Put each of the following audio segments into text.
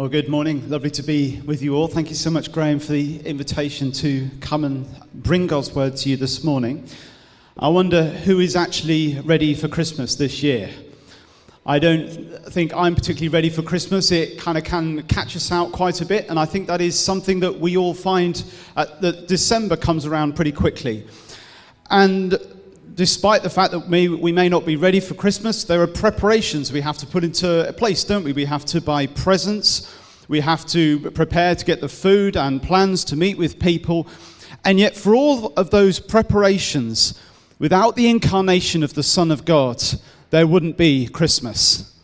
Well, good morning. Lovely to be with you all. Thank you so much, Graham, for the invitation to come and bring God's word to you this morning. I wonder who is actually ready for Christmas this year. I don't think I'm particularly ready for Christmas. It kind of can catch us out quite a bit, and I think that is something that we all find uh, that December comes around pretty quickly. And despite the fact that we, may not be ready for Christmas, there are preparations we have to put into place, don't we? We have to buy presents, we have to prepare to get the food and plans to meet with people. And yet, for all of those preparations, without the incarnation of the Son of God, there wouldn't be Christmas.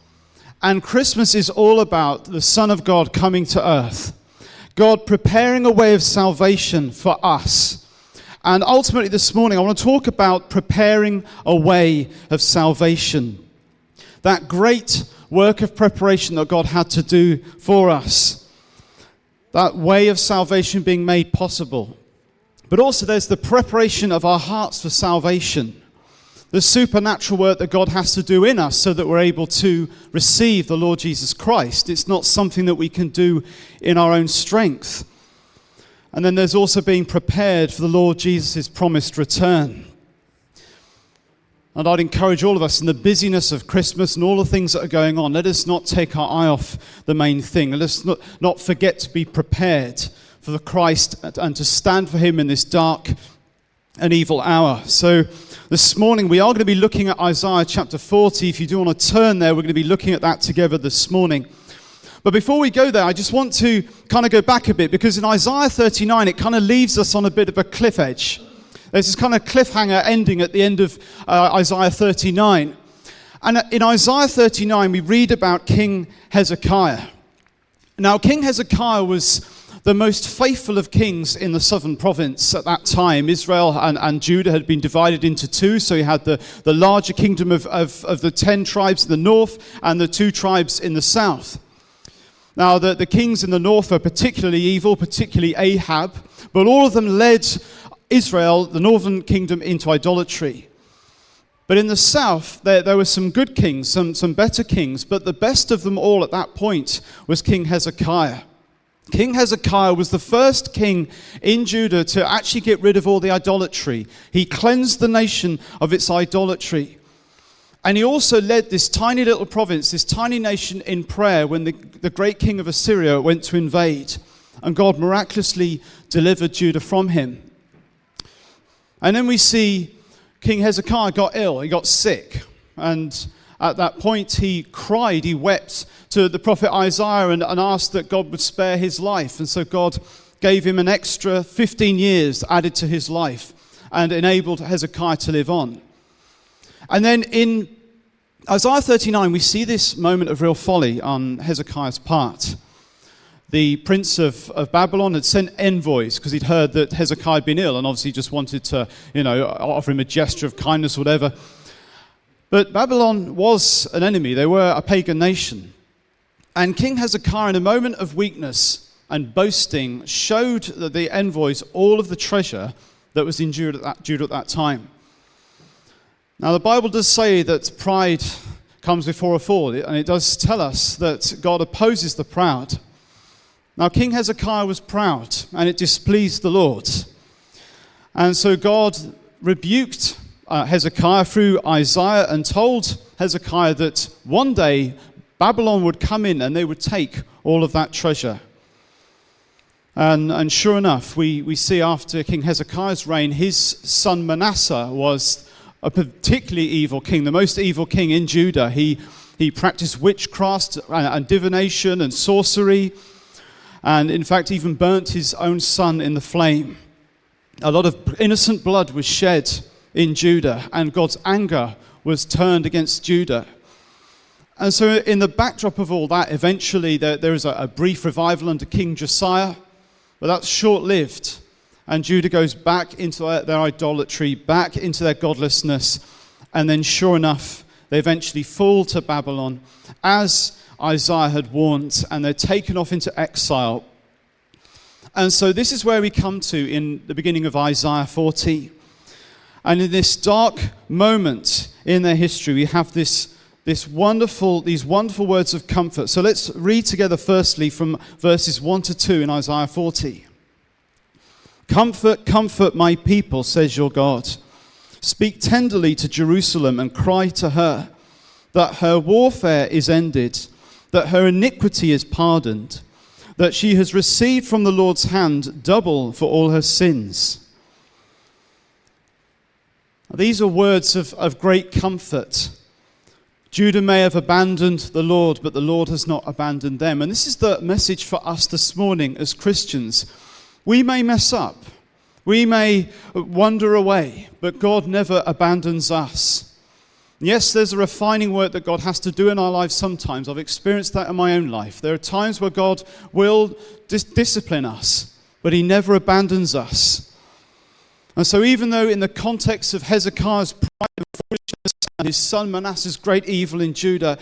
And Christmas is all about the Son of God coming to earth, God preparing a way of salvation for us and ultimately, this morning, I want to talk about preparing a way of salvation. That great work of preparation that God had to do for us. That way of salvation being made possible. But also, there's the preparation of our hearts for salvation. The supernatural work that God has to do in us so that we're able to receive the Lord Jesus Christ. It's not something that we can do in our own strength. And then there's also being prepared for the Lord Jesus' promised return. And I'd encourage all of us in the busyness of Christmas and all the things that are going on, let us not take our eye off the main thing. Let us not, not forget to be prepared for the Christ and to stand for him in this dark and evil hour. So this morning we are going to be looking at Isaiah chapter 40. If you do want to turn there, we're going to be looking at that together this morning. But before we go there, I just want to kind of go back a bit because in Isaiah 39, it kind of leaves us on a bit of a cliff edge. There's this kind of cliffhanger ending at the end of uh, Isaiah 39. And in Isaiah 39, we read about King Hezekiah. Now, King Hezekiah was the most faithful of kings in the southern province at that time. Israel and, and Judah had been divided into two, so you had the, the larger kingdom of, of, of the ten tribes in the north and the two tribes in the south. Now, the, the kings in the north were particularly evil, particularly Ahab, but all of them led Israel, the northern kingdom, into idolatry. But in the south, there, there were some good kings, some, some better kings, but the best of them all at that point was King Hezekiah. King Hezekiah was the first king in Judah to actually get rid of all the idolatry. He cleansed the nation of its idolatry. And he also led this tiny little province, this tiny nation in prayer when the, the great king of Assyria went to invade. And God miraculously delivered Judah from him. And then we see King Hezekiah got ill, he got sick. And at that point, he cried, he wept to the prophet Isaiah and, and asked that God would spare his life. And so God gave him an extra 15 years added to his life and enabled Hezekiah to live on. And then in Isaiah 39, we see this moment of real folly on Hezekiah's part. The prince of, of Babylon had sent envoys because he'd heard that Hezekiah had been ill and obviously just wanted to, you know, offer him a gesture of kindness or whatever. But Babylon was an enemy, they were a pagan nation. And King Hezekiah, in a moment of weakness and boasting, showed the envoys all of the treasure that was in Judah at that, Judah at that time. Now, the Bible does say that pride comes before a fall, and it does tell us that God opposes the proud. Now, King Hezekiah was proud, and it displeased the Lord. And so God rebuked uh, Hezekiah through Isaiah and told Hezekiah that one day Babylon would come in and they would take all of that treasure. And, and sure enough, we, we see after King Hezekiah's reign, his son Manasseh was a particularly evil king, the most evil king in Judah. He, he practiced witchcraft and, and divination and sorcery, and in fact, even burnt his own son in the flame. A lot of innocent blood was shed in Judah, and God's anger was turned against Judah. And so, in the backdrop of all that, eventually there, there is a, a brief revival under King Josiah, but that's short lived and Judah goes back into their idolatry, back into their godlessness, and then, sure enough, they eventually fall to Babylon, as Isaiah had warned, and they're taken off into exile. And so, this is where we come to in the beginning of Isaiah 40. And in this dark moment in their history, we have this this wonderful, these wonderful words of comfort. So let's read together firstly from verses 1 to 2 in Isaiah 40. Comfort, comfort my people, says your God. Speak tenderly to Jerusalem and cry to her that her warfare is ended, that her iniquity is pardoned, that she has received from the Lord's hand double for all her sins. These are words of, of great comfort Judah may have abandoned the Lord, but the Lord has not abandoned them. And this is the message for us this morning as Christians. We may mess up, we may wander away, but God never abandons us. Yes, there's a refining work that God has to do in our lives sometimes. I've experienced that in my own life. There are times where God will dis- discipline us, but He never abandons us. And so, even though in the context of Hezekiah's pride and foolishness and his son Manasseh's great evil in Judah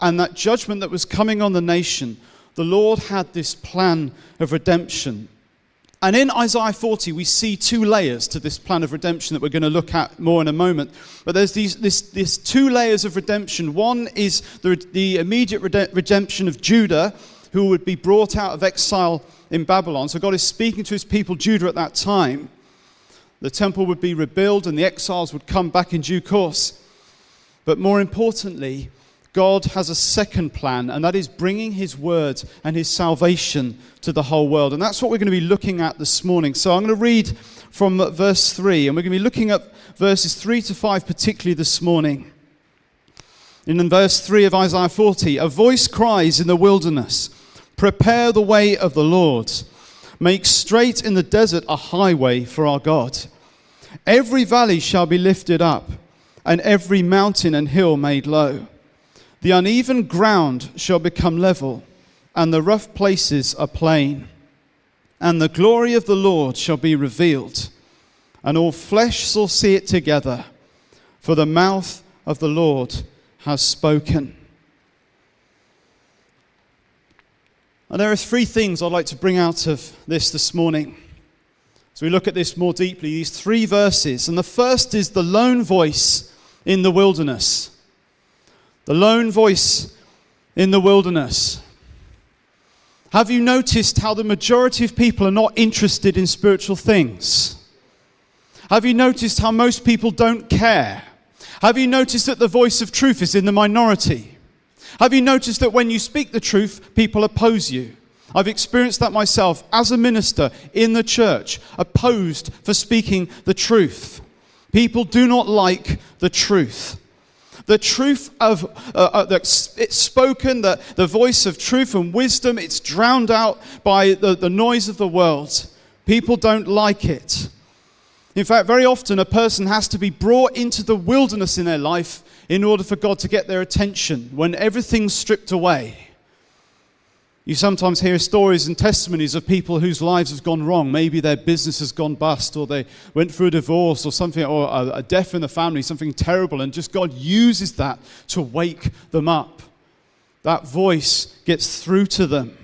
and that judgment that was coming on the nation, the Lord had this plan of redemption. And in Isaiah 40, we see two layers to this plan of redemption that we're going to look at more in a moment. But there's these this, this two layers of redemption. One is the, the immediate redemption of Judah, who would be brought out of exile in Babylon. So God is speaking to his people, Judah, at that time. The temple would be rebuilt and the exiles would come back in due course. But more importantly, God has a second plan, and that is bringing His word and His salvation to the whole world. And that's what we're going to be looking at this morning. So I'm going to read from verse 3, and we're going to be looking at verses 3 to 5 particularly this morning. In verse 3 of Isaiah 40, a voice cries in the wilderness, Prepare the way of the Lord, make straight in the desert a highway for our God. Every valley shall be lifted up, and every mountain and hill made low. The uneven ground shall become level, and the rough places are plain. And the glory of the Lord shall be revealed, and all flesh shall see it together, for the mouth of the Lord has spoken. And there are three things I'd like to bring out of this this morning. So we look at this more deeply, these three verses. And the first is the lone voice in the wilderness. The lone voice in the wilderness. Have you noticed how the majority of people are not interested in spiritual things? Have you noticed how most people don't care? Have you noticed that the voice of truth is in the minority? Have you noticed that when you speak the truth, people oppose you? I've experienced that myself as a minister in the church, opposed for speaking the truth. People do not like the truth. The truth of uh, uh, it's spoken, the, the voice of truth and wisdom, it's drowned out by the, the noise of the world. People don't like it. In fact, very often a person has to be brought into the wilderness in their life in order for God to get their attention when everything's stripped away. You sometimes hear stories and testimonies of people whose lives have gone wrong. Maybe their business has gone bust, or they went through a divorce, or something, or a, death in the family, something terrible, and just God uses that to wake them up. That voice gets through to them.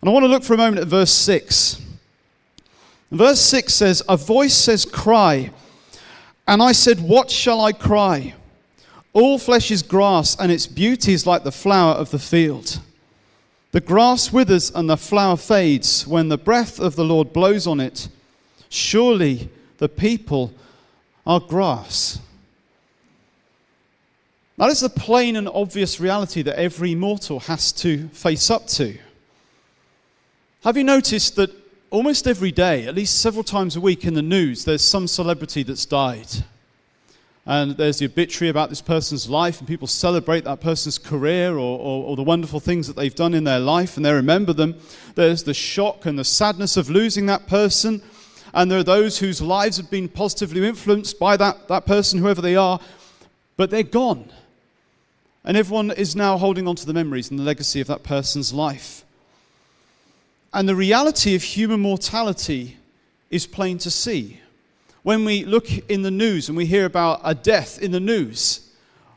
And I want to look for a moment at verse 6. verse 6 says, A voice says, Cry. And I said, What shall I cry? All flesh is grass, and its beauty is like the flower of the field. The grass withers and the flower fades when the breath of the Lord blows on it. Surely the people are grass. That is the plain and obvious reality that every mortal has to face up to. Have you noticed that almost every day, at least several times a week in the news, there's some celebrity that's died? And there's the obituary about this person's life, and people celebrate that person's career or, or, or, the wonderful things that they've done in their life, and they remember them. There's the shock and the sadness of losing that person, and there are those whose lives have been positively influenced by that, that person, whoever they are, but they're gone. And everyone is now holding on to the memories and the legacy of that person's life. And the reality of human mortality is plain to see when we look in the news and we hear about a death in the news,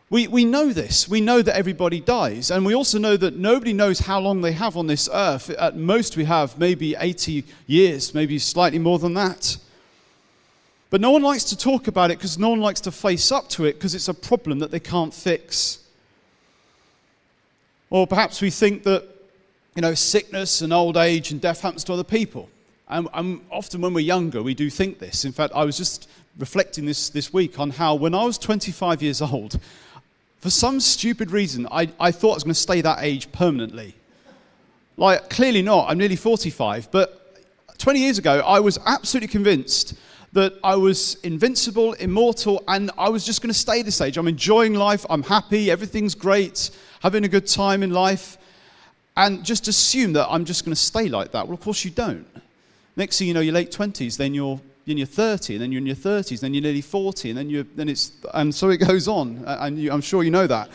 we, we know this. We know that everybody dies. And we also know that nobody knows how long they have on this earth. At most, we have maybe 80 years, maybe slightly more than that. But no one likes to talk about it because no one likes to face up to it because it's a problem that they can't fix. Or perhaps we think that, you know, sickness and old age and death happens to other people. And, often when we're younger, we do think this. In fact, I was just reflecting this this week on how when I was 25 years old, for some stupid reason, I, I thought I was going to stay that age permanently. Like, clearly not. I'm nearly 45. But 20 years ago, I was absolutely convinced that I was invincible, immortal, and I was just going to stay this age. I'm enjoying life. I'm happy. Everything's great. Having a good time in life. And just assume that I'm just going to stay like that. Well, of course, you don't. Next thing you know, you're late 20s, then you're in your 30, and then you're in your 30s, then you're nearly 40, and then you're, then it's, and so it goes on. And you, I'm sure you know that.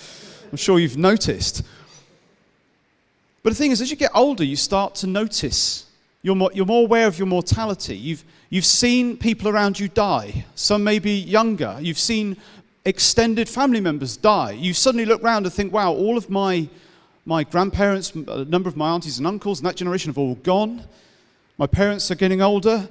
I'm sure you've noticed. But the thing is, as you get older, you start to notice. You're more, you're more aware of your mortality. You've, you've seen people around you die. Some may be younger. You've seen extended family members die. You suddenly look around and think, wow, all of my, my grandparents, a number of my aunties and uncles and that generation have all gone. My parents are getting older.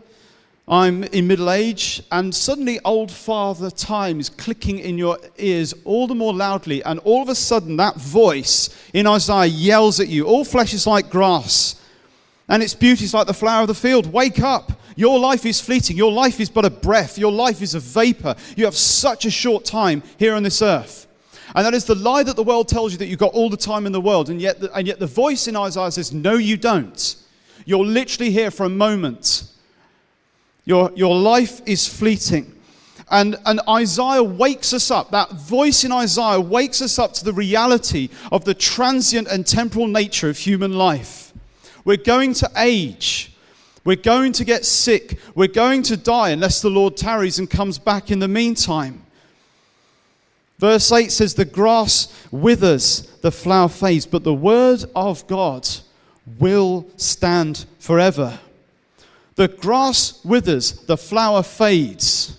I'm in middle age, and suddenly old father time is clicking in your ears all the more loudly, and all of a sudden that voice in Isaiah yells at you All flesh is like grass, and its beauty is like the flower of the field. Wake up! Your life is fleeting. Your life is but a breath. Your life is a vapor. You have such a short time here on this earth. And that is the lie that the world tells you that you've got all the time in the world. And yet the, and yet the voice in Isaiah says, No, you don't. You're literally here for a moment. Your, your life is fleeting. And, and Isaiah wakes us up. That voice in Isaiah wakes us up to the reality of the transient and temporal nature of human life. We're going to age. We're going to get sick. We're going to die unless the Lord tarries and comes back in the meantime. Verse 8 says, The grass withers, the flower fades, but the word of God will stand forever. The grass withers, the flower fades.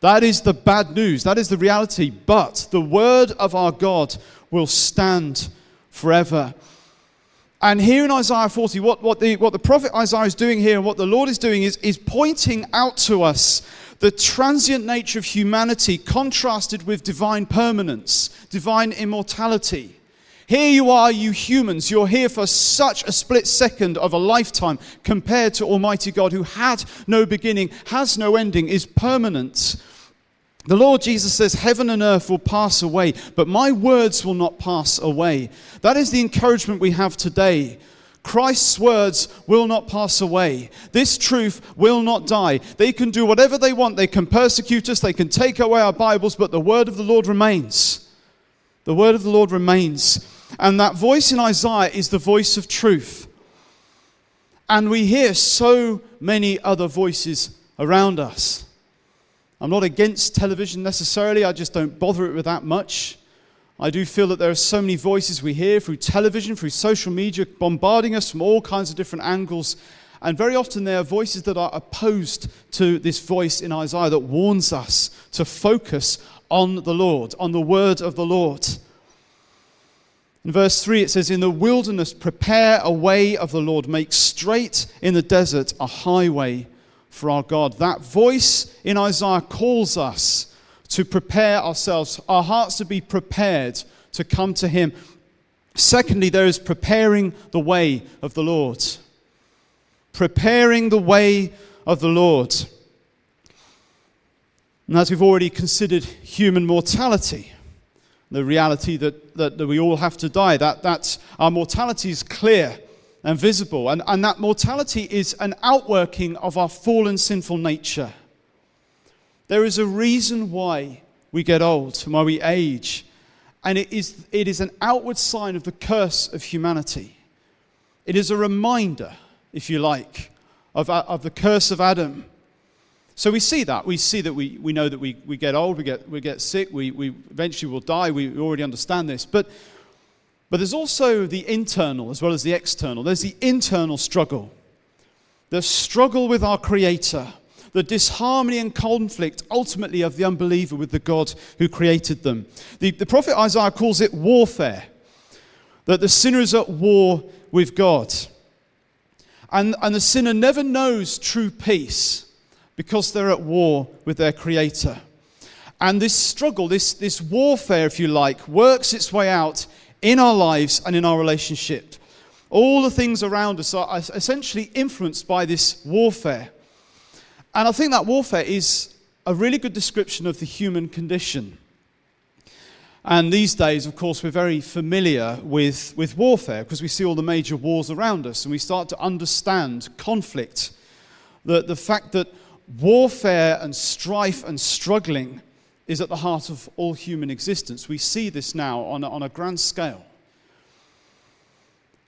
That is the bad news. That is the reality. But the word of our God will stand forever. And here in Isaiah 40, what, what, the, what the prophet Isaiah is doing here and what the Lord is doing is, is pointing out to us the transient nature of humanity contrasted with divine permanence, divine immortality. Here you are, you humans. You're here for such a split second of a lifetime compared to Almighty God, who had no beginning, has no ending, is permanent. The Lord Jesus says, Heaven and earth will pass away, but my words will not pass away. That is the encouragement we have today. Christ's words will not pass away. This truth will not die. They can do whatever they want. They can persecute us. They can take away our Bibles, but the word of the Lord remains. The word of the Lord remains. And that voice in Isaiah is the voice of truth. And we hear so many other voices around us. I'm not against television necessarily, I just don't bother it with that much. I do feel that there are so many voices we hear through television, through social media, bombarding us from all kinds of different angles. And very often they are voices that are opposed to this voice in Isaiah that warns us to focus on the Lord, on the word of the Lord. In verse 3, it says, In the wilderness, prepare a way of the Lord, make straight in the desert a highway for our God. That voice in Isaiah calls us to prepare ourselves, our hearts to be prepared to come to Him. Secondly, there is preparing the way of the Lord. Preparing the way of the Lord. And as we've already considered human mortality, the reality that, that, that we all have to die, that, that our mortality is clear and visible. And, and that mortality is an outworking of our fallen sinful nature. There is a reason why we get old, why we age, and it is, it is an outward sign of the curse of humanity. It is a reminder, if you like, of, of the curse of Adam so we see that. We see that we, we know that we, we get old, we get, we get sick, we, we eventually will die. We already understand this. But, but there's also the internal as well as the external. There's the internal struggle, the struggle with our Creator, the disharmony and conflict ultimately of the unbeliever with the God who created them. The, the prophet Isaiah calls it warfare, that the sinner is at war with God. And, and the sinner never knows true peace because they're at war with their Creator. And this struggle, this, this warfare, if you like, works its way out in our lives and in our relationship. All the things around us are essentially influenced by this warfare. And I think that warfare is a really good description of the human condition. And these days, of course, we're very familiar with, with warfare because we see all the major wars around us and we start to understand conflict. The, the fact that warfare and strife and struggling is at the heart of all human existence. We see this now on a, on a grand scale.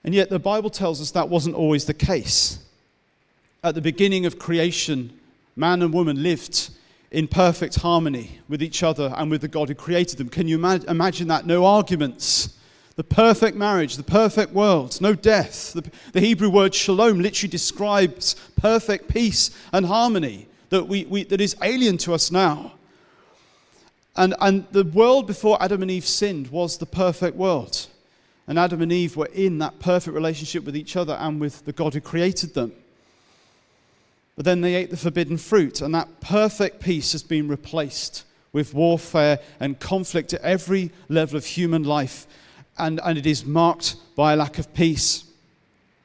And yet, the Bible tells us that wasn't always the case. At the beginning of creation, man and woman lived in perfect harmony with each other and with the God who created them. Can you imagine that? No arguments. The perfect marriage, the perfect world, no death. The, the Hebrew word shalom literally describes perfect peace and harmony that, we, we, that is alien to us now. And, and the world before Adam and Eve sinned was the perfect world. And Adam and Eve were in that perfect relationship with each other and with the God who created them. But then they ate the forbidden fruit, and that perfect peace has been replaced with warfare and conflict at every level of human life, and, and it is marked by a lack of peace.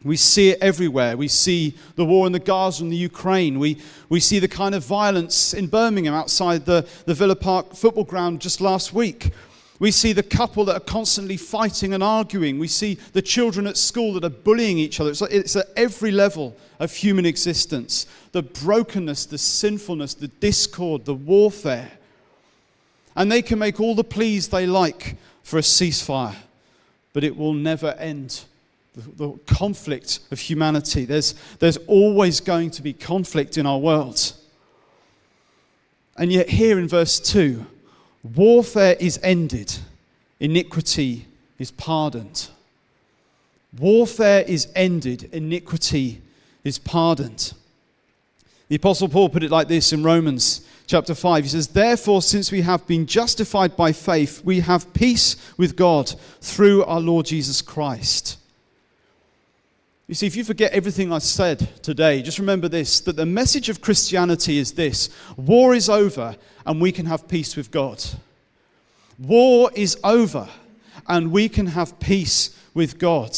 We see it everywhere. We see the war in the Gaza and the Ukraine. We, we see the kind of violence in Birmingham outside the, the Villa Park football ground just last week. We see the couple that are constantly fighting and arguing. We see the children at school that are bullying each other. It's, it's at every level of human existence the brokenness, the sinfulness, the discord, the warfare. And they can make all the pleas they like for a ceasefire, but it will never end. The, the conflict of humanity. There's, there's always going to be conflict in our world. And yet, here in verse 2, Warfare is ended, iniquity is pardoned. Warfare is ended, iniquity is pardoned. The Apostle Paul put it like this in Romans chapter 5. He says, Therefore, since we have been justified by faith, we have peace with God through our Lord Jesus Christ. You see, if you forget everything I said today, just remember this that the message of Christianity is this war is over and we can have peace with God. War is over and we can have peace with God.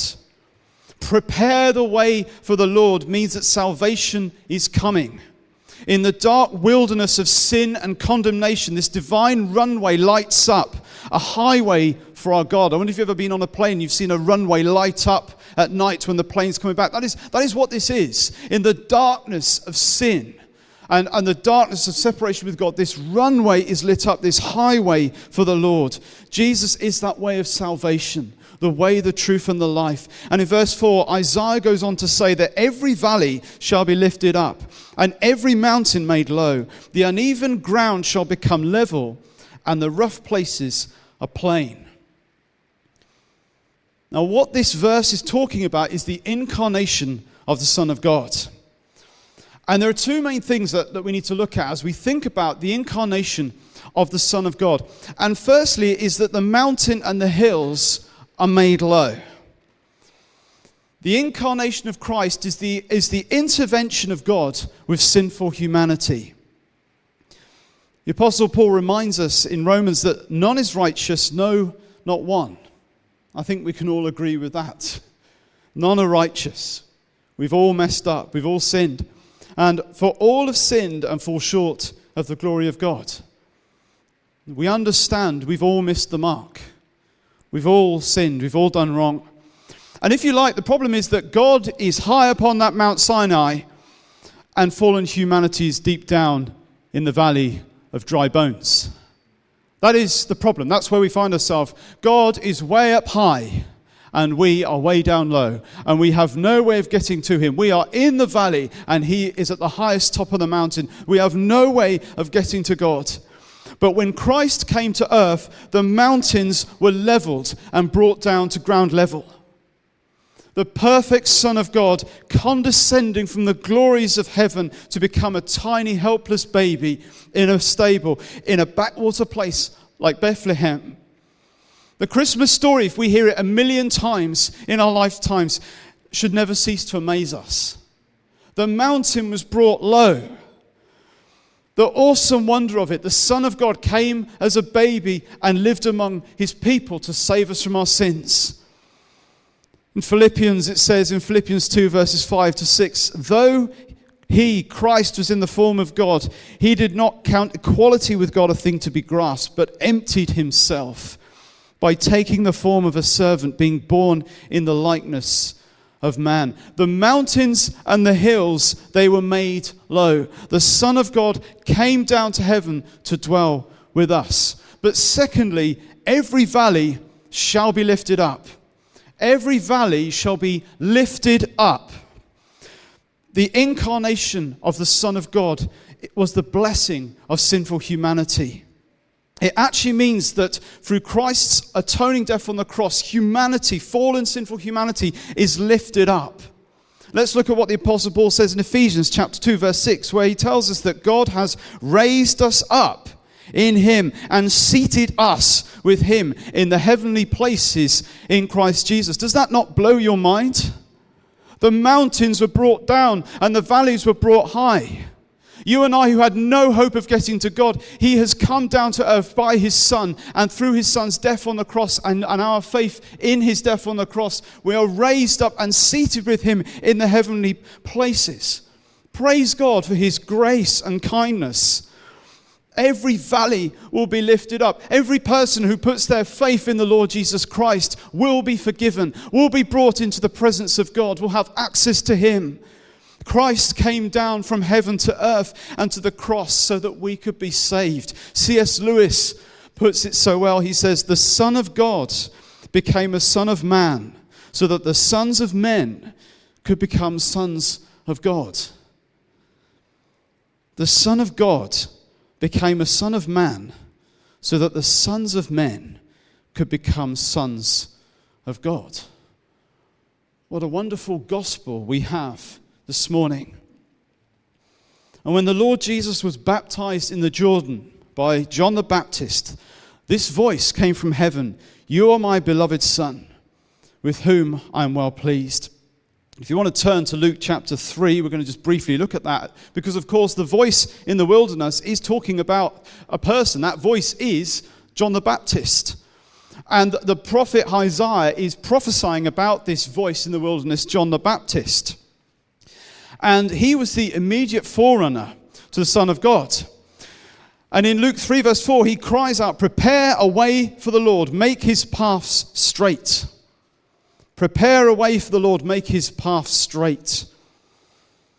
Prepare the way for the Lord means that salvation is coming. In the dark wilderness of sin and condemnation, this divine runway lights up a highway for our God. I wonder if you've ever been on a plane, you've seen a runway light up at night when the plane's coming back. That is, that is what this is. In the darkness of sin and, and the darkness of separation with God, this runway is lit up, this highway for the Lord. Jesus is that way of salvation the way, the truth, and the life. And in verse 4, Isaiah goes on to say that every valley shall be lifted up, and every mountain made low. The uneven ground shall become level, and the rough places a plain. Now, what this verse is talking about is the incarnation of the Son of God. And there are two main things that, that we need to look at as we think about the incarnation of the Son of God. And firstly, is that the mountain and the hills are made low. The incarnation of Christ is the, is the intervention of God with sinful humanity. The Apostle Paul reminds us in Romans that none is righteous, no, not one. I think we can all agree with that. None are righteous. We've all messed up, we've all sinned. And for all have sinned and fall short of the glory of God. We understand we've all missed the mark. We've all sinned, we've all done wrong. And if you like, the problem is that God is high upon that Mount Sinai and fallen humanity is deep down in the valley of dry bones. That is the problem. That's where we find ourselves. God is way up high and we are way down low, and we have no way of getting to him. We are in the valley, and he is at the highest top of the mountain. We have no way of getting to God. But when Christ came to earth, the mountains were leveled and brought down to ground level. The perfect Son of God condescending from the glories of heaven to become a tiny, helpless baby in a stable in a backwater place like Bethlehem the Christmas story, if we hear it a million times in our lifetimes, should never cease to amaze us. The mountain was brought low. The awesome wonder of it, the Son of God came as a baby and lived among his people to save us from our sins. In Philippians, it says in Philippians 2, verses 5 to 6, though he, Christ, was in the form of God, he did not count equality with God a thing to be grasped, but emptied himself by taking the form of a servant, being born in the likeness of man. The mountains and the hills, they were made low. The Son of God came down to heaven to dwell with us. But secondly, every valley shall be lifted up. Every valley shall be lifted up. The incarnation of the Son of God was the blessing of sinful humanity. It actually means that through Christ's atoning death on the cross, humanity, fallen sinful humanity, is lifted up. Let's look at what the Apostle Paul says in Ephesians chapter 2, verse 6, where he tells us that God has raised us up in him and seated us with him in the heavenly places in Christ Jesus. Does that not blow your mind? The mountains were brought down and the valleys were brought high. You and I, who had no hope of getting to God, He has come down to earth by His Son, and through His Son's death on the cross and, and our faith in His death on the cross, we are raised up and seated with Him in the heavenly places. Praise God for His grace and kindness. Every valley will be lifted up. Every person who puts their faith in the Lord Jesus Christ will be forgiven, will be brought into the presence of God, will have access to Him. Christ came down from heaven to earth and to the cross so that we could be saved. C.S. Lewis puts it so well. He says, The Son of God became a Son of Man so that the sons of men could become sons of God. The Son of God became a Son of Man so that the sons of men could become sons of God. What a wonderful gospel we have this morning. And when the Lord Jesus was baptized in the Jordan by John the Baptist, this voice came from heaven You are my beloved Son, with whom I am well pleased. If you want to turn to Luke chapter 3, we're going to just briefly look at that. Because, of course, the voice in the wilderness is talking about a person. That voice is John the Baptist. And the prophet Isaiah is prophesying about this voice in the wilderness, John the Baptist. And he was the immediate forerunner to the Son of God. And in Luke 3, verse 4, he cries out, Prepare a way for the Lord, make his paths straight. Prepare a way for the Lord, make his path straight.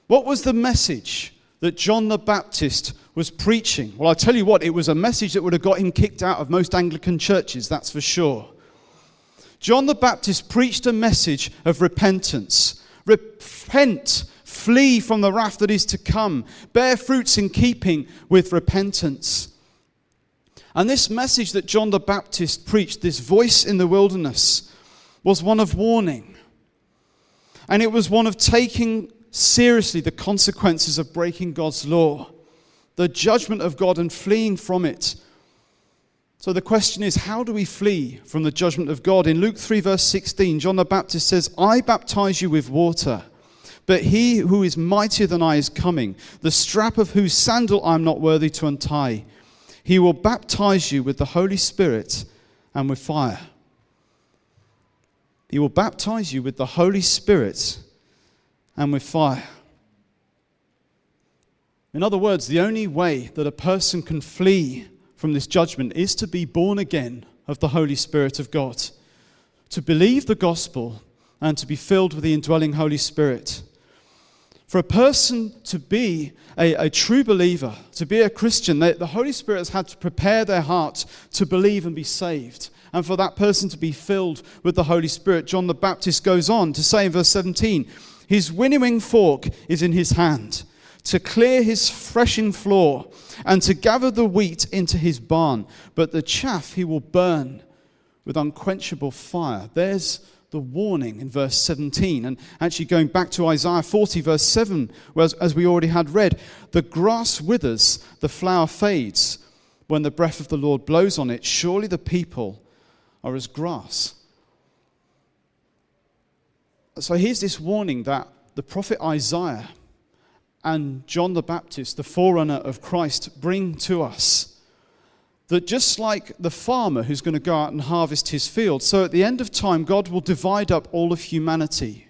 What was the message that John the Baptist was preaching? Well, I tell you what, it was a message that would have got him kicked out of most Anglican churches, that's for sure. John the Baptist preached a message of repentance. Repent Flee from the wrath that is to come. Bear fruits in keeping with repentance. And this message that John the Baptist preached, this voice in the wilderness, was one of warning. And it was one of taking seriously the consequences of breaking God's law, the judgment of God, and fleeing from it. So the question is, how do we flee from the judgment of God? In Luke 3, verse 16, John the Baptist says, I baptize you with water. But he who is mightier than I is coming, the strap of whose sandal I am not worthy to untie. He will baptize you with the Holy Spirit and with fire. He will baptize you with the Holy Spirit and with fire. In other words, the only way that a person can flee from this judgment is to be born again of the Holy Spirit of God, to believe the gospel, and to be filled with the indwelling Holy Spirit. For a person to be a, a true believer, to be a Christian, they, the Holy Spirit has had to prepare their heart to believe and be saved. And for that person to be filled with the Holy Spirit, John the Baptist goes on to say in verse 17, His winnowing fork is in his hand to clear his threshing floor and to gather the wheat into his barn, but the chaff he will burn with unquenchable fire. There's the warning in verse 17. And actually, going back to Isaiah 40, verse 7, as, as we already had read, the grass withers, the flower fades when the breath of the Lord blows on it. Surely the people are as grass. So here's this warning that the prophet Isaiah and John the Baptist, the forerunner of Christ, bring to us. That just like the farmer who's going to go out and harvest his field, so at the end of time, God will divide up all of humanity.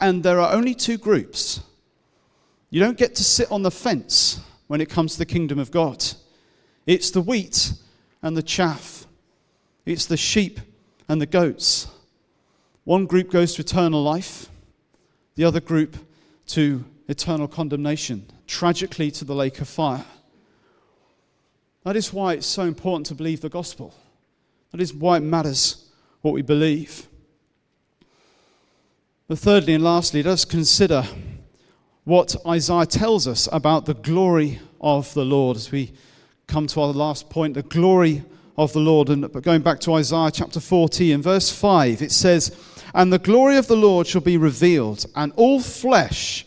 And there are only two groups. You don't get to sit on the fence when it comes to the kingdom of God. It's the wheat and the chaff, it's the sheep and the goats. One group goes to eternal life, the other group to eternal condemnation, tragically to the lake of fire. That is why it's so important to believe the gospel. That is why it matters what we believe. But thirdly and lastly, let us consider what Isaiah tells us about the glory of the Lord as we come to our last point the glory of the Lord. And going back to Isaiah chapter 40 and verse 5, it says, And the glory of the Lord shall be revealed, and all flesh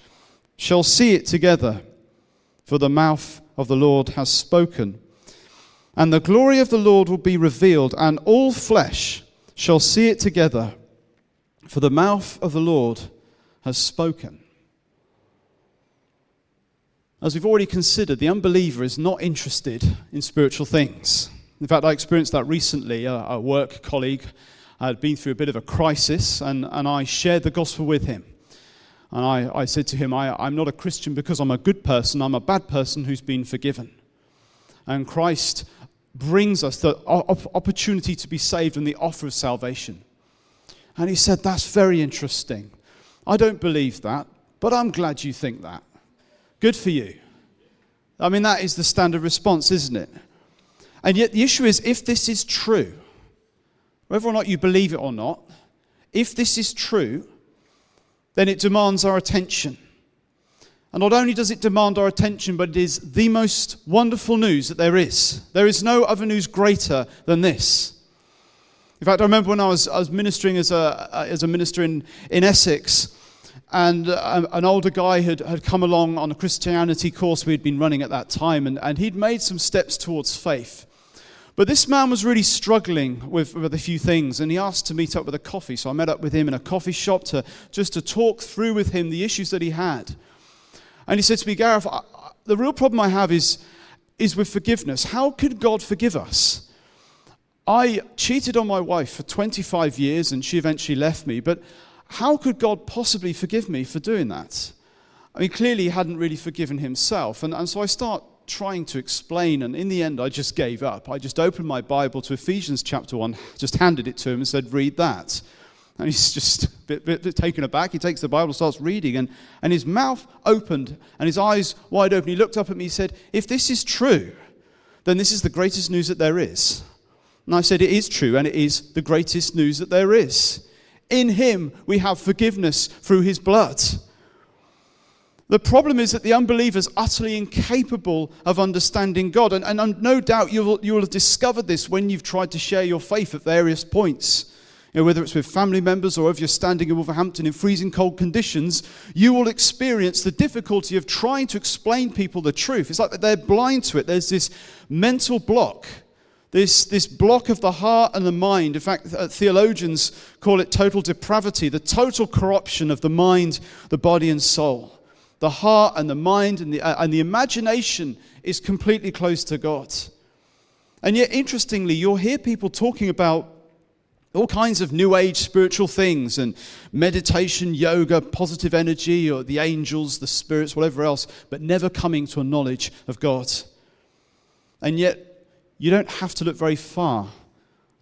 shall see it together, for the mouth of the Lord has spoken. And the glory of the Lord will be revealed, and all flesh shall see it together, for the mouth of the Lord has spoken. As we've already considered, the unbeliever is not interested in spiritual things. In fact, I experienced that recently. A, a work colleague had been through a bit of a crisis, and, and I shared the gospel with him. And I, I said to him, I, I'm not a Christian because I'm a good person, I'm a bad person who's been forgiven. And Christ brings us the opportunity to be saved and the offer of salvation. And he said, That's very interesting. I don't believe that, but I'm glad you think that. Good for you. I mean, that is the standard response, isn't it? And yet, the issue is if this is true, whether or not you believe it or not, if this is true, then it demands our attention. And not only does it demand our attention, but it is the most wonderful news that there is. There is no other news greater than this. In fact, I remember when I was, I was ministering as a, as a minister in, in Essex, and uh, an older guy had, had come along on a Christianity course we had been running at that time, and, and he'd made some steps towards faith. But this man was really struggling with, with a few things, and he asked to meet up with a coffee. So I met up with him in a coffee shop to just to talk through with him the issues that he had. And he said to me, Gareth, I, the real problem I have is, is with forgiveness. How could God forgive us? I cheated on my wife for 25 years, and she eventually left me. But how could God possibly forgive me for doing that? I mean, clearly he hadn't really forgiven himself. And, and so I start trying to explain, and in the end, I just gave up. I just opened my Bible to Ephesians chapter 1, just handed it to him and said, Read that. And he's just a bit, bit, bit, taken aback. He takes the Bible, starts reading, and, and his mouth opened and his eyes wide open. He looked up at me, he said, If this is true, then this is the greatest news that there is. And I said, It is true, and it is the greatest news that there is. In him, we have forgiveness through his blood. The problem is that the unbeliever is utterly incapable of understanding God. And, and, no doubt you will, you will have discovered this when you've tried to share your faith at various points. You know, whether it's with family members or if you're standing in Wolverhampton in freezing cold conditions, you will experience the difficulty of trying to explain people the truth. It's like they're blind to it. There's this mental block, this, this block of the heart and the mind. In fact, uh, theologians call it total depravity, the total corruption of the mind, the body, and soul the heart and the mind and the, uh, and the imagination is completely close to God. And yet, interestingly, you'll hear people talking about all kinds of new age spiritual things and meditation, yoga, positive energy, or the angels, the spirits, whatever else, but never coming to a knowledge of God. And yet, you don't have to look very far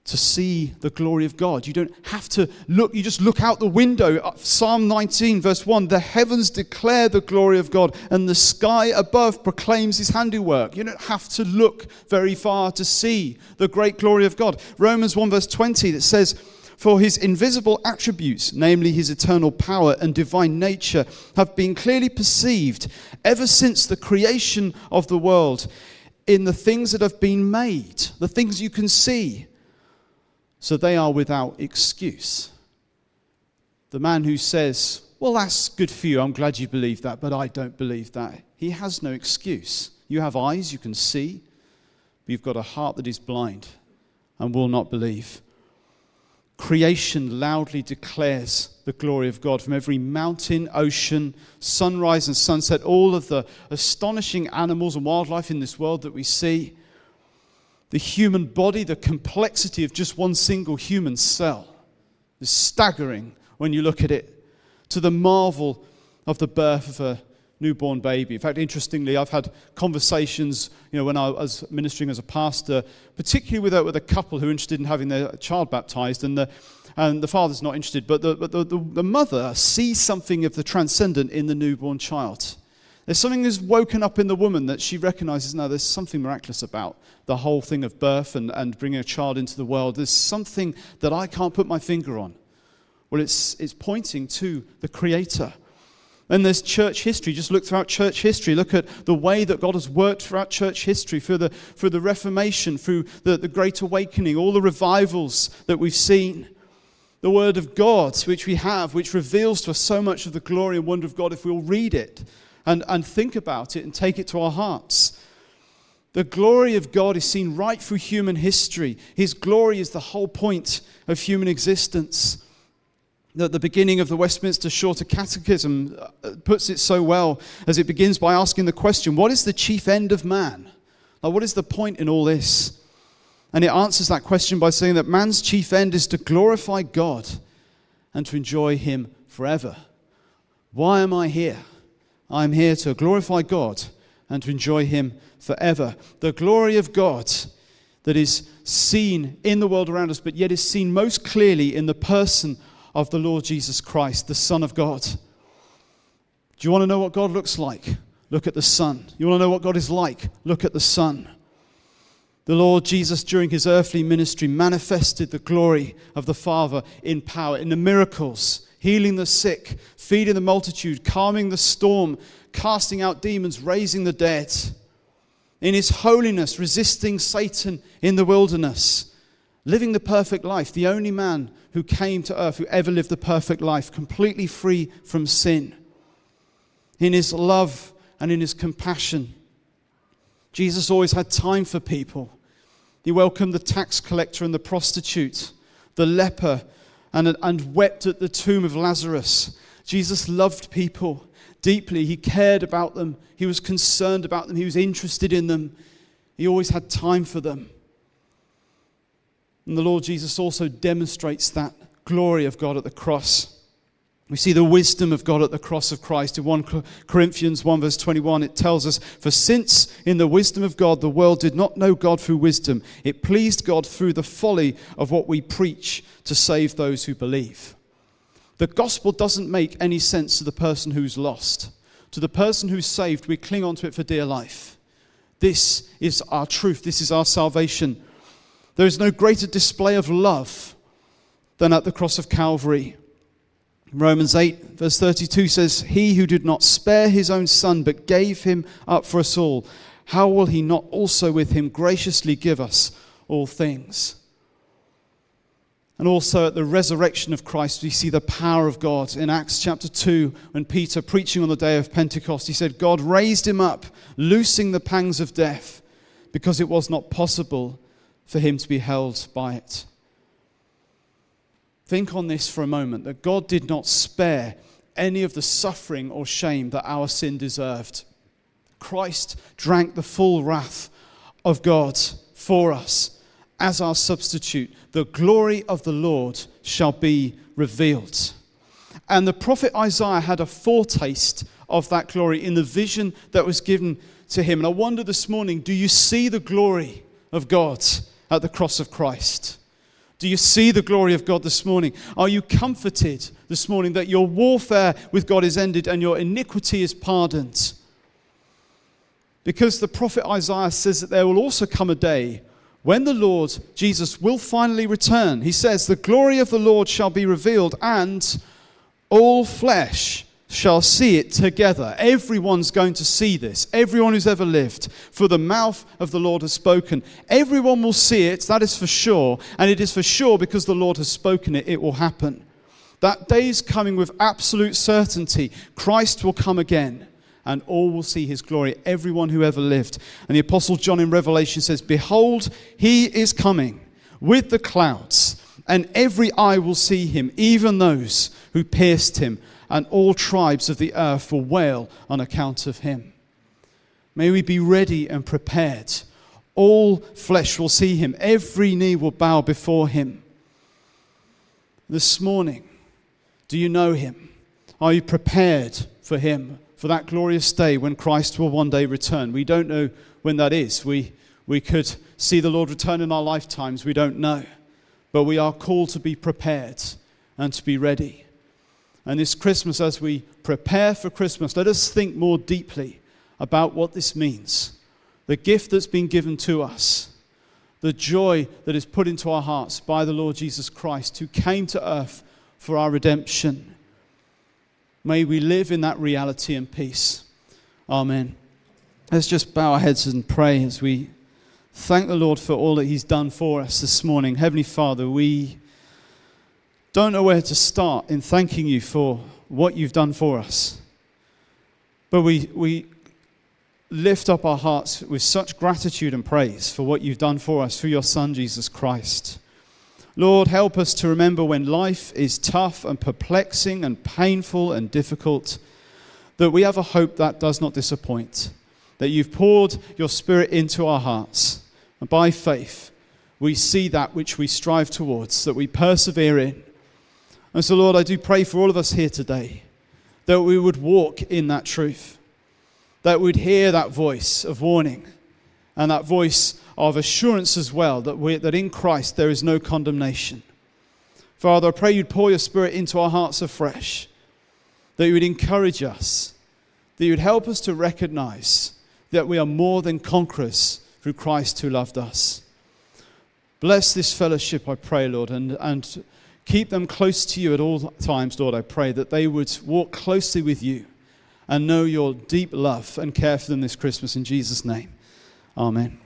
to see the glory of God. You don't have to look, you just look out the window. Uh, Psalm 19, verse 1 The heavens declare the glory of God, and the sky above proclaims his handiwork. You don't have to look very far to see the great glory of God. Romans 1, verse 20, that says, for his invisible attributes, namely his eternal power and divine nature, have been clearly perceived ever since the creation of the world in the things that have been made, the things you can see so they are without excuse. The man who says, Well, that's good for you, I'm glad you believe that, but I don't believe that, he has no excuse. You have eyes, you can see, but you've got a heart that is blind and will not believe. creation loudly declares the glory of God. From every mountain, ocean, sunrise, and sunset, all of the astonishing animals and wildlife in this world that we see, the human body, the complexity of just one single human cell is staggering when you look at it, to the marvel of the birth of a newborn baby. In fact, interestingly, I've had conversations, you know, when I was ministering as a pastor, particularly with a, with a couple who are interested in having their child baptized, and the, and the father's not interested, but, the, but the, the, the mother sees something of the transcendent in the newborn child. There's something that's woken up in the woman that she recognizes now there's something miraculous about the whole thing of birth and, and bringing a child into the world. There's something that I can't put my finger on. Well, it's, it's pointing to the Creator. And there's church history. Just look throughout church history. Look at the way that God has worked throughout church history, through the, through the Reformation, through the, the Great Awakening, all the revivals that we've seen. The Word of God, which we have, which reveals to us so much of the glory and wonder of God if we'll read it and, and think about it and take it to our hearts. The glory of God is seen right through human history. His glory is the whole point of human existence at the beginning of the Westminster Shorter Catechism uh, puts it so well as it begins by asking the question what is the chief end of man? Like, what is the point in all this? And it answers that question by saying that man's chief end is to glorify God and to enjoy Him forever. Why am I here? I'm here to glorify God and to enjoy Him forever. The glory of God that is seen in the world around us, but yet is seen most clearly in the person of the Lord Jesus Christ, the Son of God. Do you want to know what God looks like? Look at the Son. You want to know what God is like? Look at the Son. The Lord Jesus, during his earthly ministry, manifested the glory of the Father in power, in the miracles, healing the sick, feeding the multitude, calming the storm, casting out demons, raising the dead. In his holiness, resisting Satan in the wilderness living the perfect life, the only man who came to earth who ever lived the perfect life, completely free from sin. In his love and in his compassion, Jesus always had time for people. He welcomed the tax collector and the prostitute, the leper, and, and wept at the tomb of Lazarus. Jesus loved people deeply. He cared about them. He was concerned about them. He was interested in them. He always had time for them. And the Lord Jesus also demonstrates that glory of God at the cross. We see the wisdom of God at the cross of Christ. In 1 Corinthians 1, verse 21, it tells us, For since in the wisdom of God the world did not know God through wisdom, it pleased God through the folly of what we preach to save those who believe. The gospel doesn't make any sense to the person who's lost. To the person who's saved, we cling onto it for dear life. This is our truth, this is our salvation. There is no greater display of love than at the cross of Calvary. Romans 8, verse 32 says, He who did not spare his own son, but gave him up for us all, how will he not also with him graciously give us all things? And also at the resurrection of Christ, we see the power of God. In Acts chapter 2, when Peter, preaching on the day of Pentecost, he said, God raised him up, loosing the pangs of death, because it was not possible for him to be held by it. Think on this for a moment that God did not spare any of the suffering or shame that our sin deserved. Christ drank the full wrath of God for us as our substitute. The glory of the Lord shall be revealed. And the prophet Isaiah had a foretaste of that glory in the vision that was given to him. And I wonder this morning do you see the glory of God? at the cross of Christ? Do you see the glory of God this morning? Are you comforted this morning that your warfare with God is ended and your iniquity is pardoned? Because the prophet Isaiah says that there will also come a day when the Lord Jesus will finally return. He says, The glory of the Lord shall be revealed, and all flesh shall see it together. Everyone's going to see this. Everyone who's ever lived. For the mouth of the Lord has spoken. Everyone will see it, that is for sure. And it is for sure because the Lord has spoken it, it will happen. That day is coming with absolute certainty. Christ will come again. And all will see his glory, everyone who ever lived. And the Apostle John in Revelation says, Behold, he is coming with the clouds and every eye will see him, even those who pierced him, and all tribes of the earth will wail on account of him. May we be ready and prepared. All flesh will see him, every knee will bow before him. This morning, do you know him? Are you prepared for him, for that glorious day when Christ will one day return? We don't know when that is. We, we could see the Lord return in our lifetimes, we don't know. But we are called to be prepared and to be ready. And this Christmas, as we prepare for Christmas, let us think more deeply about what this means. The gift that's been given to us, the joy that is put into our hearts by the Lord Jesus Christ, who came to earth for our redemption. May we live in that reality and peace. Amen. Let's just bow our heads and pray as we thank the Lord for all that He's done for us this morning. Heavenly Father, we don't know where to start in thanking you for what you've done for us. But we, we lift up our hearts with such gratitude and praise for what you've done for us through your Son, Jesus Christ. Lord, help us to remember when life is tough and perplexing and painful and difficult, that we have a hope that does not disappoint, that you've poured your Spirit into our hearts. And by faith, we see that which we strive towards, that we persevere in. And so, Lord, I do pray for all of us here today that we would walk in that truth, that we'd hear that voice of warning and that voice of assurance as well that, we, that in Christ there is no condemnation. Father, I pray you'd pour your spirit into our hearts afresh, that you would encourage us, that you would help us to recognize that we are more than conquerors through Christ who loved us. Bless this fellowship, I pray, Lord, and, and Keep them close to you at all times, Lord, I pray, that they would walk closely with you and know your deep love and care for them this Christmas. In Jesus' name, amen.